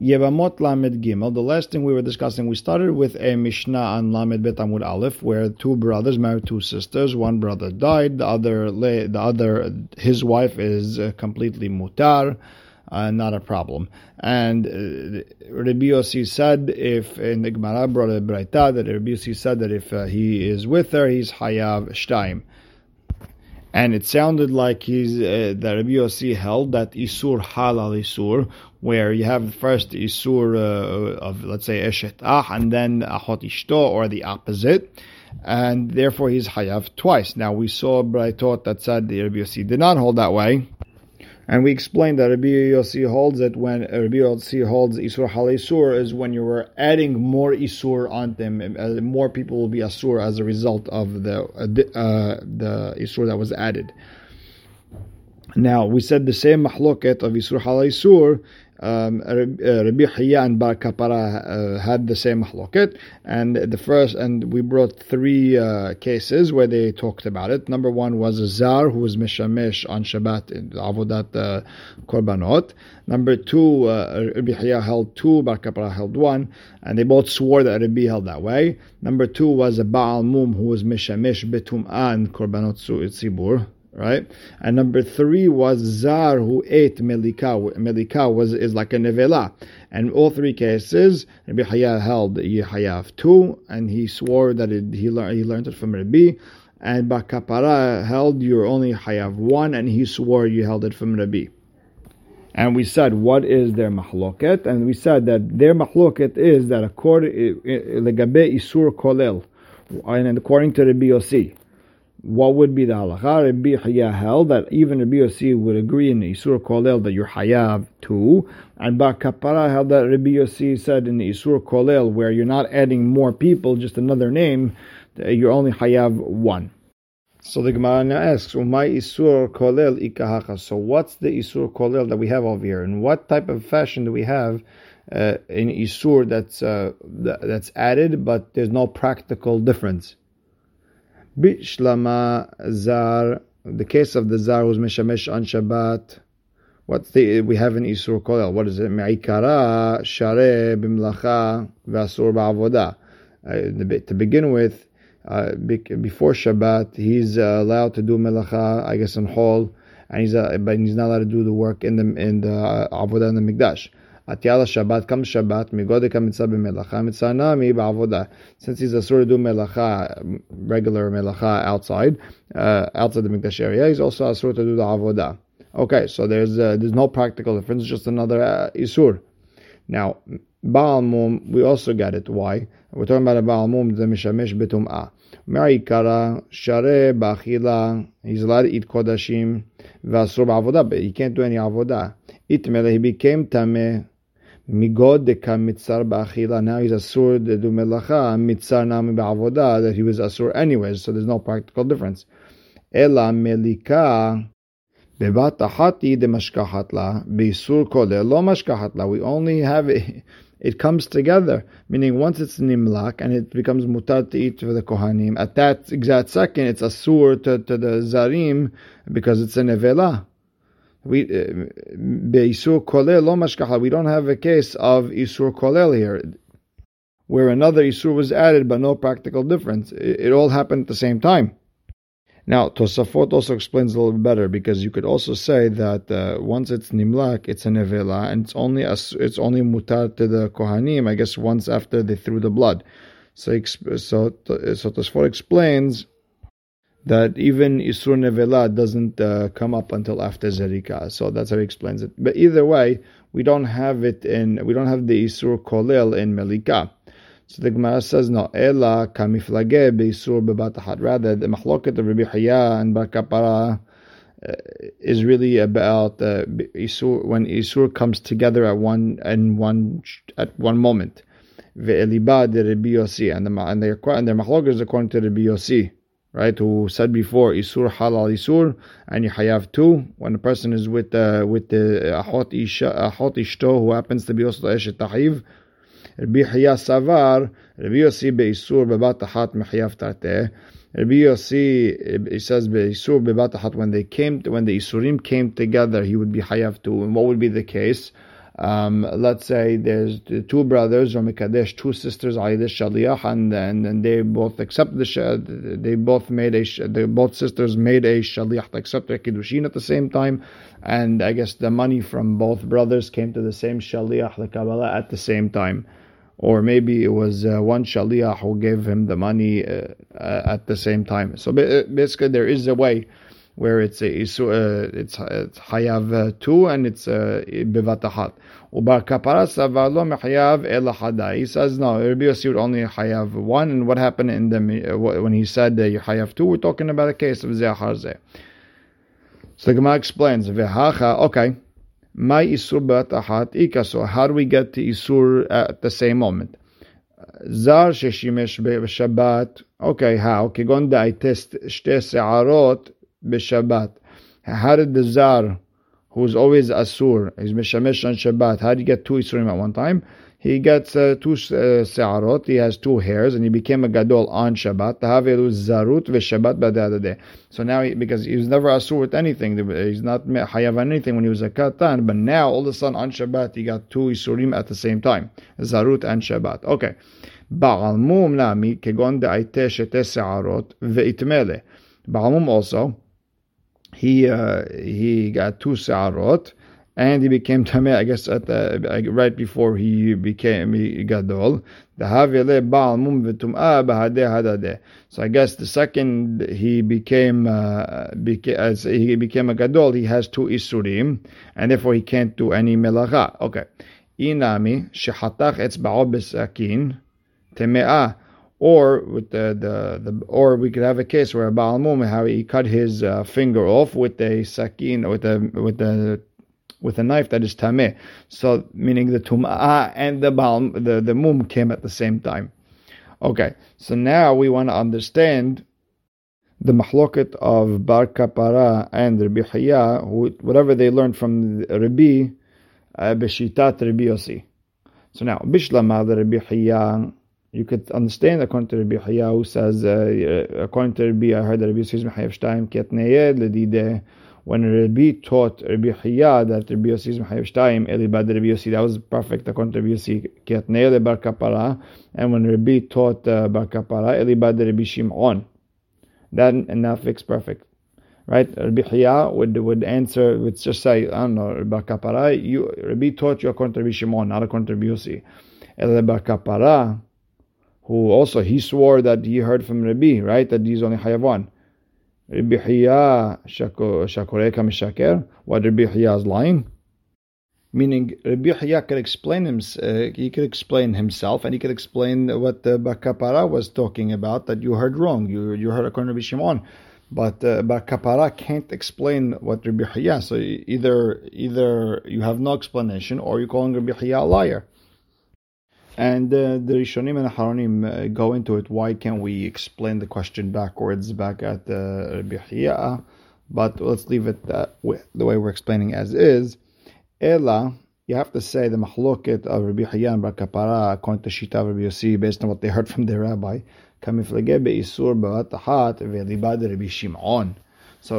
Yevamot Lamed Gimel. The last thing we were discussing, we started with a Mishnah on Lamed Bet Amud Aleph, where two brothers married two sisters. One brother died, the other, the other, his wife is uh, completely mutar. Uh, not a problem. And uh, Rabbi Yossi said, if in the Gemara brought a Braita, that Rabbi Yossi said that if uh, he is with her, he's Hayav Shtaim and it sounded like he's uh, that Rabbi Yossi held that isur halal isur, where you have first isur of let's say eshet ah and then ahot ishto or the opposite, and therefore he's hayav twice. Now we saw Braitot that said the Rabbi Yossi did not hold that way. And we explained that Rabbi Yossi holds it when Rabbi Yossi holds Isur Halisur is when you were adding more Isur on them, uh, more people will be Asur as a result of the uh, uh, the Isur that was added. Now we said the same mahloket of Isur Halisur um, uh, Rabbi Hiya and Bar Kapara uh, had the same mahloket, and the first, and we brought three uh, cases where they talked about it. Number one was a zar who was mishamish on Shabbat in avodat uh, korbanot. Number two, uh, Rabbi Hiya held two, Bar Kapara held one, and they both swore that Rabbi held that way. Number two was a Baal Mum who was mishamish betum'an korbanot tzibur right? And number three was Zar who ate Melika. Melika was is like a nevela. And all three cases, Rabbi Haya held Yehayav two, and he swore that it, he learned he learned it from Rabbi. And Bakapara held you're only Hayav one, and he swore you held it from Rabbi. And we said, what is their mahloket? And we said that their mahloket is that according eh, eh, legabe isur kolel, and according to Rabbi Yossi, what would be the halacha? Rabbi Chaya held that even Rabbi Yossi would agree in the Isur Kolel that you're Hayav too, and Bar Kapara held that Rabbi Yossi said in the Isur Kolel where you're not adding more people, just another name, you're only Hayav one. So the Gemara now asks, "Umay isur kolel ikahacha." So what's the isur kolel that we have over here, and what type of fashion do we have uh, in isur that's uh, that's added, but there's no practical difference? Bishlama Zar, the case of the Zar who's Meshamesh on Shabbat. What the, we have in Isur Kolel, what is it? Me'ikara, Share, Bimlacha, Vasur Ba'avoda. Uh, to begin with, uh, before Shabbat, he's uh, allowed to do melacha, I guess, in hall, and he's uh, but he's not allowed to do the work in the in the uh, avodah in the mikdash. Atiyala Shabbat b'melacha, ba'avodah. Since he's a sort of do melacha, regular melacha outside, uh, outside the Mikdash area, he's also a sort of do the avodah. Okay, so there's uh, there's no practical difference, just another uh, isur. Now, Baal Mum, we also get it. Why? We're talking about a Baal Mum, the Mishamesh Betum'ah. Marikara, Share, Bachila, he's allowed to eat Kodashim, Vasur Avodah, but he can't do any Avodah. Itmele, he became Tameh, Migod deka mitzar ba'achila. Now he's asur do melacha. Mitzar nami ba'avodah. That he was asur anyways. So there's no practical difference. Ela melika bebat ahati de beisur lo mashkahat la. We only have it. It comes together, meaning once it's nimlak and it becomes mutar to eat for the kohanim. At that exact second, it's asur to, to the zarim because it's a nevela we uh, beisur kolel. We don't have a case of isur kolel here, where another isur was added but no practical difference. It, it all happened at the same time. Now Tosafot also explains a little bit better because you could also say that uh, once it's nimlak, it's a nevela, and it's only a, it's only mutar to the kohanim. I guess once after they threw the blood. So so so Tosafot explains that even Isur Nevela doesn't uh, come up until after Zerika. So that's how he explains it. But either way, we don't have it in, we don't have the Isur Kolel in Melika. So the Gemara says, no, Ela kamiflage be'isur bebatahat. Rather, the mahloket of Rabbi Haya and Bar Kapara uh, is really about uh, isur, when Isur comes together at one, in one, at one moment. Ve'eliba de Rabbi Yossi. And, the, and their, and their mahloket is according to Rabbi Yossi right? Who said before isur halal isur, and you have two when a person is with uh, with the ahot isha ahot ishto who happens to be also eshet tahiv. Rabbi Hiya Savar, Rabbi Yossi beisur bebat ahat mechayav tarteh. Rabbi Yossi, he says beisur bebat ahat when they came when the isurim came together, he would be hayav too. And what would be the case? Um, let's say there's two brothers or mikadesh, two sisters, shaliach, and and they both accepted the they both made a they both sisters made a shaliach to accept their kiddushin at the same time, and I guess the money from both brothers came to the same shaliach, the kabbalah, at the same time, or maybe it was uh, one shaliach who gave him the money uh, uh, at the same time. So basically, there is a way where it's a, uh, it's it's hayav uh, two and it's uh, bevatahat. Ubar kapara savalo mechayav elahada. He says no. Rabbi Yossi would only hayav one. And what happened in the when he said uh, you hayav two? We're talking about a case of zeh So the Gemara explains vehacha. Okay. My isur batahat ika. how do we get to isur at the same moment? Zar sheshimesh b'shabbat. Okay, how? כגון דאייטסט שתי שערות b'Shabbat? How did the Zar, who's always Asur, is Mishamesh on Shabbat, how did he get two Isurim at one time? He gets uh, two uh, Se'arot, he has two hairs, and he became a Gadol on Shabbat. Tahavelu Zarut v'Shabbat b'Dadadeh. So now, he, because he was never Asur with anything, he's not Hayav anything when he was a Katan, but now all of a sudden on Shabbat he got two Isurim at the same time, Zarut and Shabbat. Okay. Ba'almum nami kegon de'aiteh sheteh Se'arot ve'itmele. Ba'almum also, he uh, he got two sarot, and he became tameh. I guess at the, right before he became he gadol. So I guess the second he became uh, beca- as he became a gadol, he has two isurim, and therefore he can't do any melacha. Okay. Inami shehatach etzba'o b'sakin teme'ah or with the, the, the or we could have a case where a Baal Mum, how he cut his uh, finger off with a sakin, with a with a with a knife that is tameh. So meaning the tum'ah and the Baal, the, the mum came at the same time. Okay, so now we want to understand the mahloket of Bar Kapara and Rabbi Hiya, whatever they learned from Rabbi, uh, Beshitat Rabbi Yossi. So now, Bishlama the Rabbi Hiya, you could understand according to Rabbi Chaya who says, uh, uh, according to Rabbi, I heard that Rabbi Yossi Mechayev Shtayim Kiat Neyed. When Rabbi taught Rabbi Chaya that Rabbi Yossi Mechayev Shtayim Elibad Rabbi Yossi, that was perfect according to Rabbi Yossi Kiat Neyed Bar Kapara. And when Rabbi taught uh, Bar Kapara Elibad Rabbi Shimon, that and that fixed perfect. Right, Rabbi Chaya would would answer would just say, I don't know, Bar Kapara, you Rabbi taught you according to Rabbi Shimon, not according to Rabbi Yossi. Bar Kapara who also he swore that he heard from Rabbi, right? That he's only Hayavan. Rabbi Hiya Shakoreka Mishaker. What Rabbi Hiya is lying? Meaning Rabbi Hiya could explain him, uh, he could explain himself and he could explain what the Bakapara was talking about that you heard wrong. You you heard according to Rabbi Shimon. But uh, Bakapara can't explain what Rabbi Hiya. So either either you have no explanation or you're calling Rabbi Hiya a liar. And uh, the Rishonim and the Haronim uh, go into it. Why can't we explain the question backwards, back at the Rabbi But let's leave it that way, the way we're explaining as is. Ela, you have to say the mahloket of Rabbi Hiya and Kapara, according to Shita of Rabbi Yossi, based on what they heard from their rabbi. So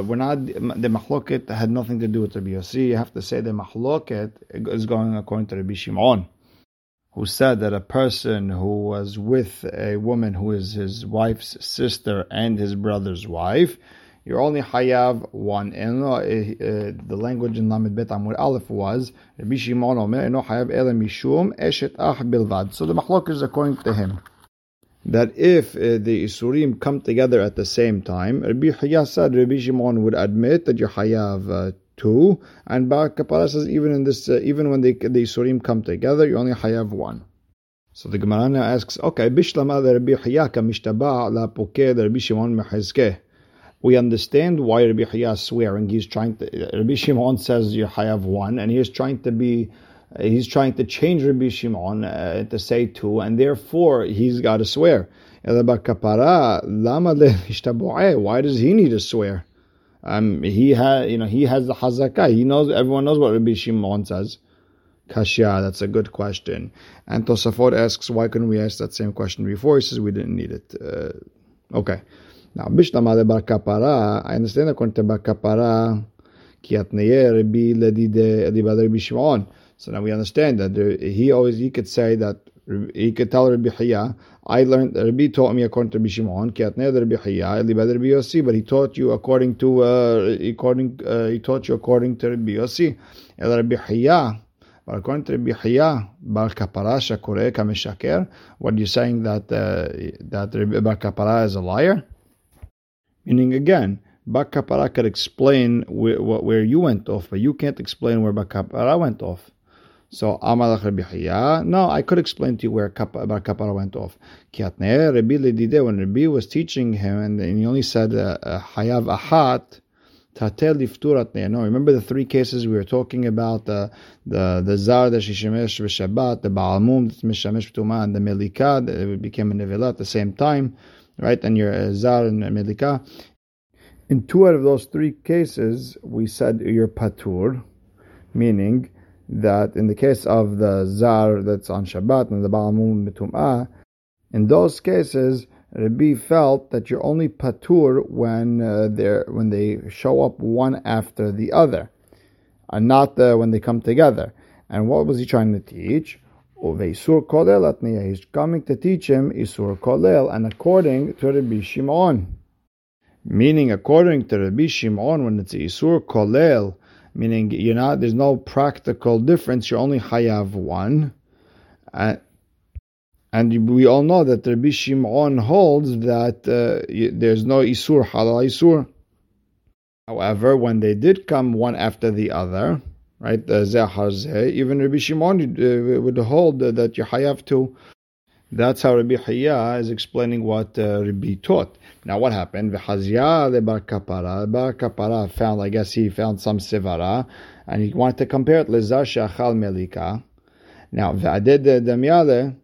we're not the mahloket had nothing to do with Rabbi Yossi. You have to say the mahloket is going according to Rabbi Shimon who said that a person who was with a woman who is his wife's sister and his brother's wife, you're only hayav one. And uh, uh, the language in Lamed Bet Amud Aleph was Rabbi Shimon Omer no hayav ele mishum eshet ach bilvad. So the machlok is according to him that if uh, the isurim come together at the same time, Rabbi Hiya said Rabbi Shimon would admit that you're hayav uh, two, and Bar Kapara says even in this, uh, even when the the Surim come together, you only have one. So the Gemara now asks, okay, Bishlama the Rabbi Hiyaka mishtaba la pokeh the Rabbi Shimon mechazkeh. We understand why Rabbi Hiya is swearing. He's trying to. Rabbi Shimon says you have one, and he is trying to be. He's trying to change Rabbi Shimon uh, to say two, and therefore he's got to swear. Why does he need to swear? Um, he had, you know, he has the hazakah. He knows. Everyone knows what Rabbi Shimon says. Kashya, that's a good question. And Tosafot asks, why couldn't we ask that same question before? He says we didn't need it. Uh, okay. Now, Bishlama bar kapara, I understand according to bar kapara, ki atneye Rabbi ledide Rabbi Shimon. So now we understand that he always he could say that he could tell Rabbi Hiya, I learned Rabbi taught me according to Rabbi Shimon, Rabbi Hiya, Rabbi Yossi, but he taught you according to uh, according uh, he taught you according to Rabbi Yossi. Rabbi Hiya, but according to Rabbi Hiya, Bar Kapara Shakure Kameshaker, what are you saying that uh, that Rabbi Bar Kapara is a liar? Meaning again, Bar Kapara could explain where, where you went off, but you can't explain where Bar Kapara went off. So Amalach Rabbi Chaya. No, I could explain to you where Bar Kapara went off. Rabbi when Rabbi was teaching him, and, he only said uh, uh, Hayav Ahat. Tatel lifturat No, remember the three cases we were talking about the the the zar that shishemesh v'shabbat, the baalmum that mishamesh v'tuma, and the melika that became a nevela at the same time, right? And your uh, zar and melika. In two out of those three cases, we said you're patur, meaning that in the case of the zar that's on Shabbat and the Ba'amun Mitum'ah, in those cases, Rabbi felt that you're only patur when uh, they when they show up one after the other, and not uh, when they come together. And what was he trying to teach? Kolel He's coming to teach him isur kolel, and according to Rabbi Shimon, meaning according to Rabbi Shimon, when it's isur kolel, meaning you're not there's no practical difference. You're only hayav one, and, and we all know that Rabbi Shimon holds that uh, there's no isur halal isur. However, when they did come one after the other, right, even Rabbi Shimon uh, would hold that you hayav to. That's how Rabbi Hiya is explaining what uh, Rabbi taught. Now, what happened? V'chazia the bar kapara. Bar kapara found, I guess he found some sivara, and he wanted to compare it lezar shachal melika. Now, v'aded demyale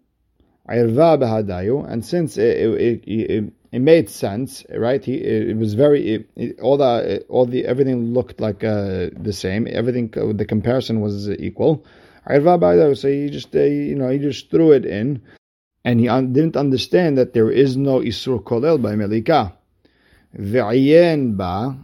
irva behadayu, and since it, it, it, it, made sense, right? He it, was very all the all the everything looked like uh, the same. Everything the comparison was equal. Irva behadayu. So he just uh, you know he just threw it in and he un- didn't understand that there is no Isur Kolel by Melika. Ba.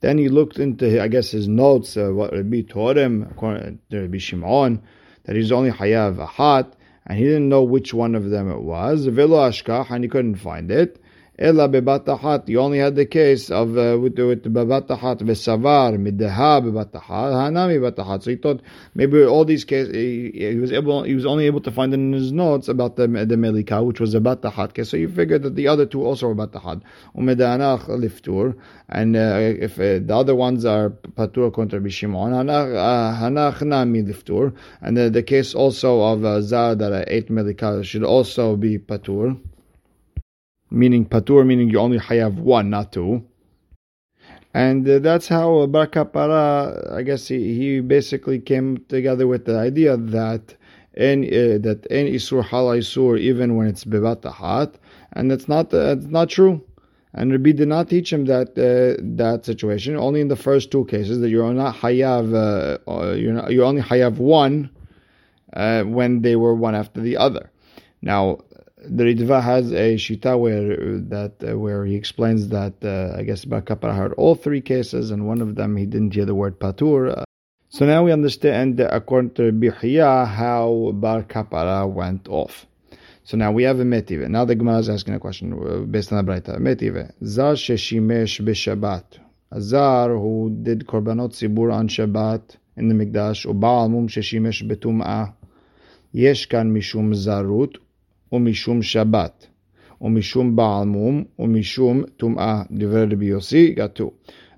Then he looked into, I guess, his notes, uh, what Rabbi taught him, according to Rabbi Shimon, that he's only Hayav Ahat, and he didn't know which one of them it was. Velo Ashkach, and he couldn't find it. Ella bebatahat. You only had the case of uh, with with bebatahat vesavar mideha bebatahat hanami bebatahat. So he thought maybe all these cases he, he, was able he was only able to find in his notes about the the melika which was a batahat case. So you figured that the other two also were batahat. Umedanach liftur and uh, if uh, the other ones are patur contra bishimon hanach nami liftur and the, the case also of uh, zar that ate melika should also be patur meaning patur, meaning you only have one, not two. And uh, that's how Bar Kapara, I guess he, he basically came together with the idea that any uh, that any isur hal isur even when it's bebatahat, and that's not uh, it's not true. And Rabbi did not teach him that uh, that situation. Only in the first two cases that you're not hayav, uh, uh you're not, you only hayav one uh, when they were one after the other. Now the Ritva has a shita where that uh, where he explains that uh, I guess Bakapara heard all three cases, and one of them he didn't hear the word patur. So now we understand, uh, according to Bihya, how Bar Kapara went off. So now we have a metive. Now the Gemara is asking a question uh, based on the Braita. Metive. Zar sheshimesh b'shabbat. Zar who did korbanot zibur on Shabbat in the Mikdash. Ubaal mum sheshimesh b'tum'ah. Yesh kan mishum zarut ומשום שבת, ומשום בעל מום, ומשום טומאה. דברי רבי יוסי, כתוב.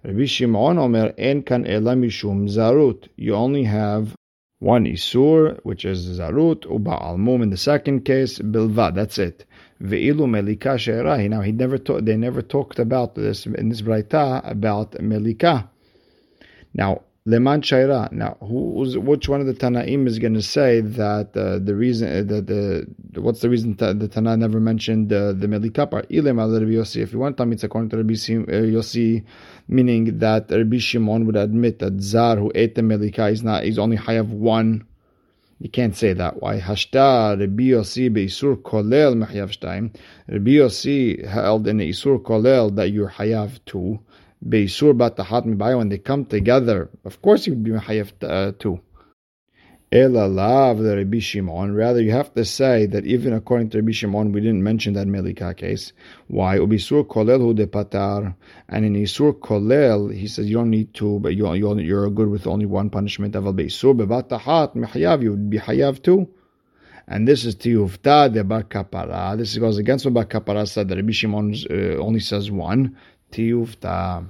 רבי שמעון אומר, אין כאן אלא משום זרות. You only have one isur, which is zarut, ובעל mum in the second case, בלבד, that's it. ואילו מליקה שאירה, now he never talk, they never talked about this in this brayta about melika. Now, Leman Shaira. Now, who's which one of the Tanaim is going to say that uh, the reason uh, that the what's the reason that the Tana never mentioned uh, the Melika part? Ilem al Rabbi Yossi. If you want to it's according to Rabbi uh, Yossi, meaning that Rabbi Shimon would admit that Zar who ate the Melika is not he's only high of one. You can't say that. Why? Hashta Rabbi Yossi beisur kolel mechayav shtayim. Rabbi Yossi held in isur kolel that you're hayav two. Beisur Batahat Mibaya, when they come together, of course you would be Mahayef uh, too. Ela lav the Rabbi Shimon. Rather, you have to say that even according to Rabbi Shimon, we didn't mention that Melika case. Why? Ubisur kolel hu de patar. And in Isur kolel, he says you don't need two, but you, you, you're good with only one punishment. Beisur bevatahat mihayav, you would be hayav too. And this is tiyufta de bar kapara. This goes against what bar kapara said that Rabbi Shimon uh, only says one. Tiyufta.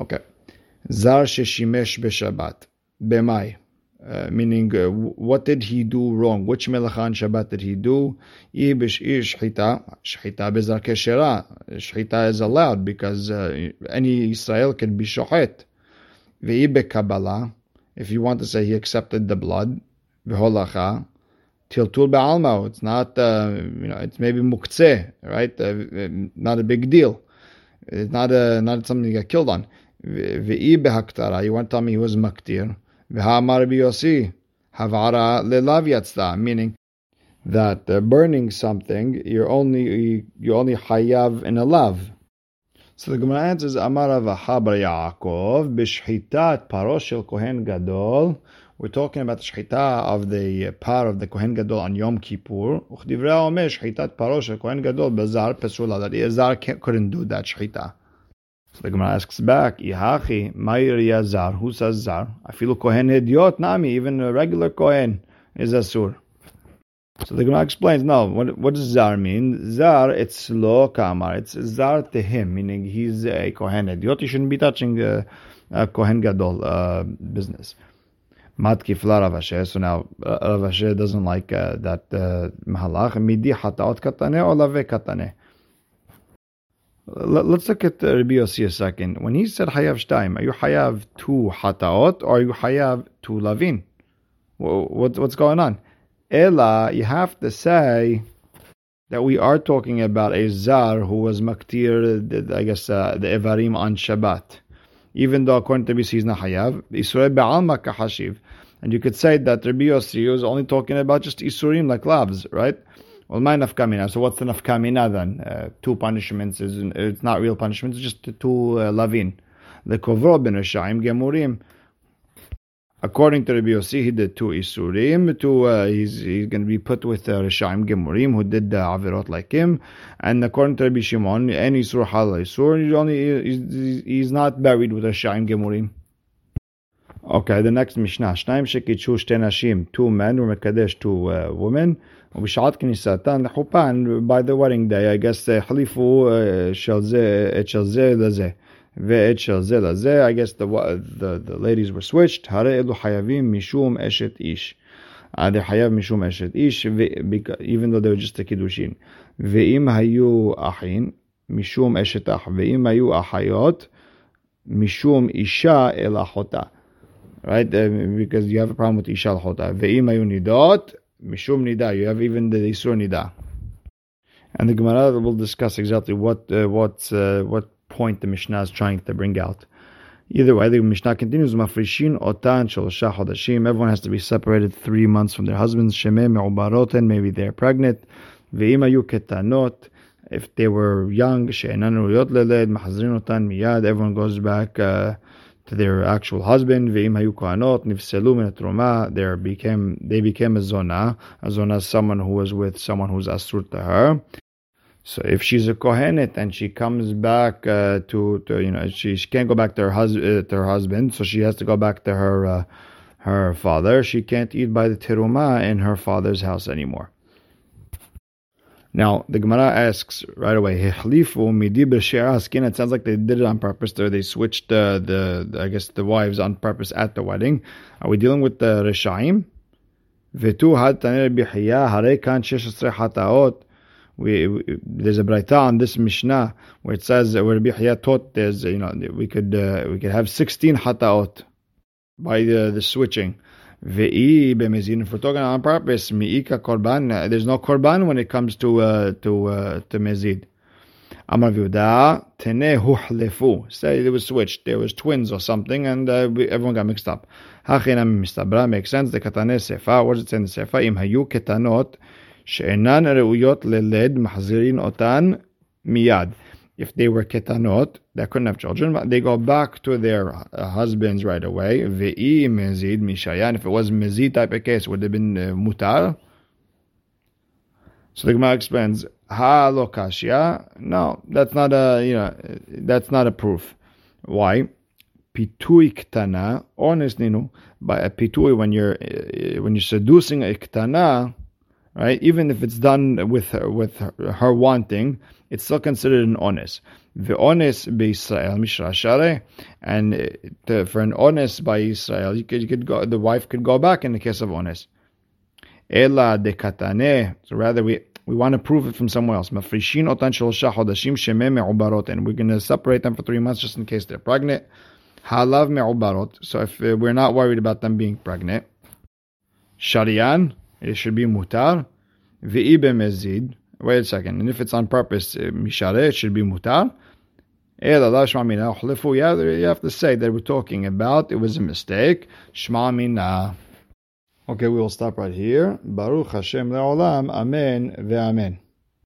Okay. Zar sheshimesh beshabat. Bemai. Uh, meaning, uh, what did he do wrong? Which melachan Shabbat did he do? Shchita, shchita bezar keshera. Is allowed because uh, any Israel can be shochet. Ve'ibe kabbalah. If you want to say he accepted the blood, v'holacha. Tiltul be'alma. It's not, uh, you know, it's maybe muktzeh, right? Uh, not a big deal. It's not a, not something you get killed on. Ve'ibe haktara. You want to tell me he was maktir. V'ha'amar biyosi havara lelav yatzda, meaning that uh, burning something you're only you only hayav in a lav. So the Gemara answers Amara v'habar Yaakov b'shchitat paro shel kohen gadol. We're talking about the shchita of the par of the kohen gadol on Yom Kippur. Uchdivrei omer shchitat paro shel kohen gadol bezar pesula. That Ezar couldn't do that shchita. So the Gemara asks back, Ihachi, Mayir Yazar, who says Zar? I feel Kohen Hediot Nami, even a regular Kohen is Asur. So the Gemara explains, no, what, what does Zar mean? Zar, it's lo kamar, it's Zar to him, meaning he's a Kohen Hediot, he shouldn't be touching a, a Kohen Gadol uh, business. Matkifla Rav so now uh, doesn't like uh, that uh, mahalach, midi hataot katane or lave katane. Let's look at the Rabbi Yossi a second. When he said Hayav Shtaim, are you Hayav two Hataot or are you Hayav two Lavin? What, what's going on? Ella, you have to say that we are talking about a Zar who was Maktir, I guess, uh, the Evarim on Shabbat. Even though according to Rabbi he's not Hayav, Israel Be'alma Kahashiv. And you could say that Rabbi Yossi was only talking about just Isurim like lavs, right? Well, my nafkamina. So what's the nafkamina then? Uh, two punishments is it's not real punishments. It's just two uh, lavin. The kovro ben Rishaim gemurim. According to Rabbi Yossi, he did two isurim. Two, uh, he's he's going to be put with uh, Rishaim gemurim who did the avirot like him. And according to Rabbi Shimon, any isur hal isur, he's only he's, he's not buried with Rishaim gemurim. Okay, the next Mishnah. Shnaim shekitshu shte nashim. Two men were mekadesh two uh, women. ובשעת כניסתן לחופה, by the wedding day, I guess החליפו של זה, את של זה לזה. ואת של זה לזה, I guess the, the, the ladies were switched, הרי אלו חייבים משום אשת איש. they חייב משום אשת איש, even though they were just a קידושין. ואם היו אחים, משום אשת אח, ואם היו אחיות, משום אישה אל אחותה. right? Because you have a problem with ishal chota. Ve'im nidot mishum nida. You have even the isur nida. And the Gemara will discuss exactly what uh, what uh, what point the Mishnah is trying to bring out. Either way, the Mishnah continues, Mafrishin otan shalosha chodashim. Everyone has to be separated three months from their husbands. Shemeh me'ubaroten, maybe they're pregnant. Ve'imayu ketanot. If they were young, she'enan ruyot leled, mahazrin otan miyad. Everyone goes back... Uh, to their actual husband. Ve'im hayu kohanot nifselu min truma. They became they became a zona. A zona is someone who was with someone who's asur to her. So if she's a kohenet and she comes back uh, to, to you know she, she can't go back to her husband uh, to her husband, so she has to go back to her uh, her father. She can't eat by the teruma in her father's house anymore. Now the Gemara asks right away. It sounds like they did it on purpose. They switched the, the I guess the wives on purpose at the wedding. Are we dealing with the reshaim? We, we, there's a brayta on this mishnah where it says where Bihya taught there's you know we could uh, we could have 16 hataot by the, the switching. On purpose, mi'ika korban. There's no korban when it comes to uh, to uh, to mezid. Amar. Say it was switched. There was twins or something, and uh, everyone got mixed up. Hachinam mistabra makes sense. The katane sefa. What does it say in the sefa? Im hayu ketanot she'enan reuyot leled mahzirin otan miyad. If they were ketanot, that couldn't have children, but they go back to their uh, husbands right away. Ve'i mezid mishayan. If it was mezid type of case, would have been uh, mutar. So the Gemara explains, ha lokashia. No, that's not a you know that's not a proof. Why? Pitui ktana, honest ninu, by a pitui when you're uh, when you're seducing a ktana, right? Even if it's done with her, with her, her wanting, it's still considered an honest. The honest by Israel mishra share, and to, for an honest by Israel, you could, you could go, the wife could go back in the case of honest. Ela de katane. So rather we we want to prove it from somewhere else. Mafrishin otan me'ubarot, and we're going to separate them for three months just in case they're pregnant. Halav me'ubarot. So if uh, we're not worried about them being pregnant, sharian it should be mutar. Mezid. Wait a second. And if it's on purpose, uh, mishare, it should be mutar. You have to say that we're talking about it was a mistake. Shma mina. Okay, we will stop right here. Baruch Hashem le'olam. Amen ve'amen.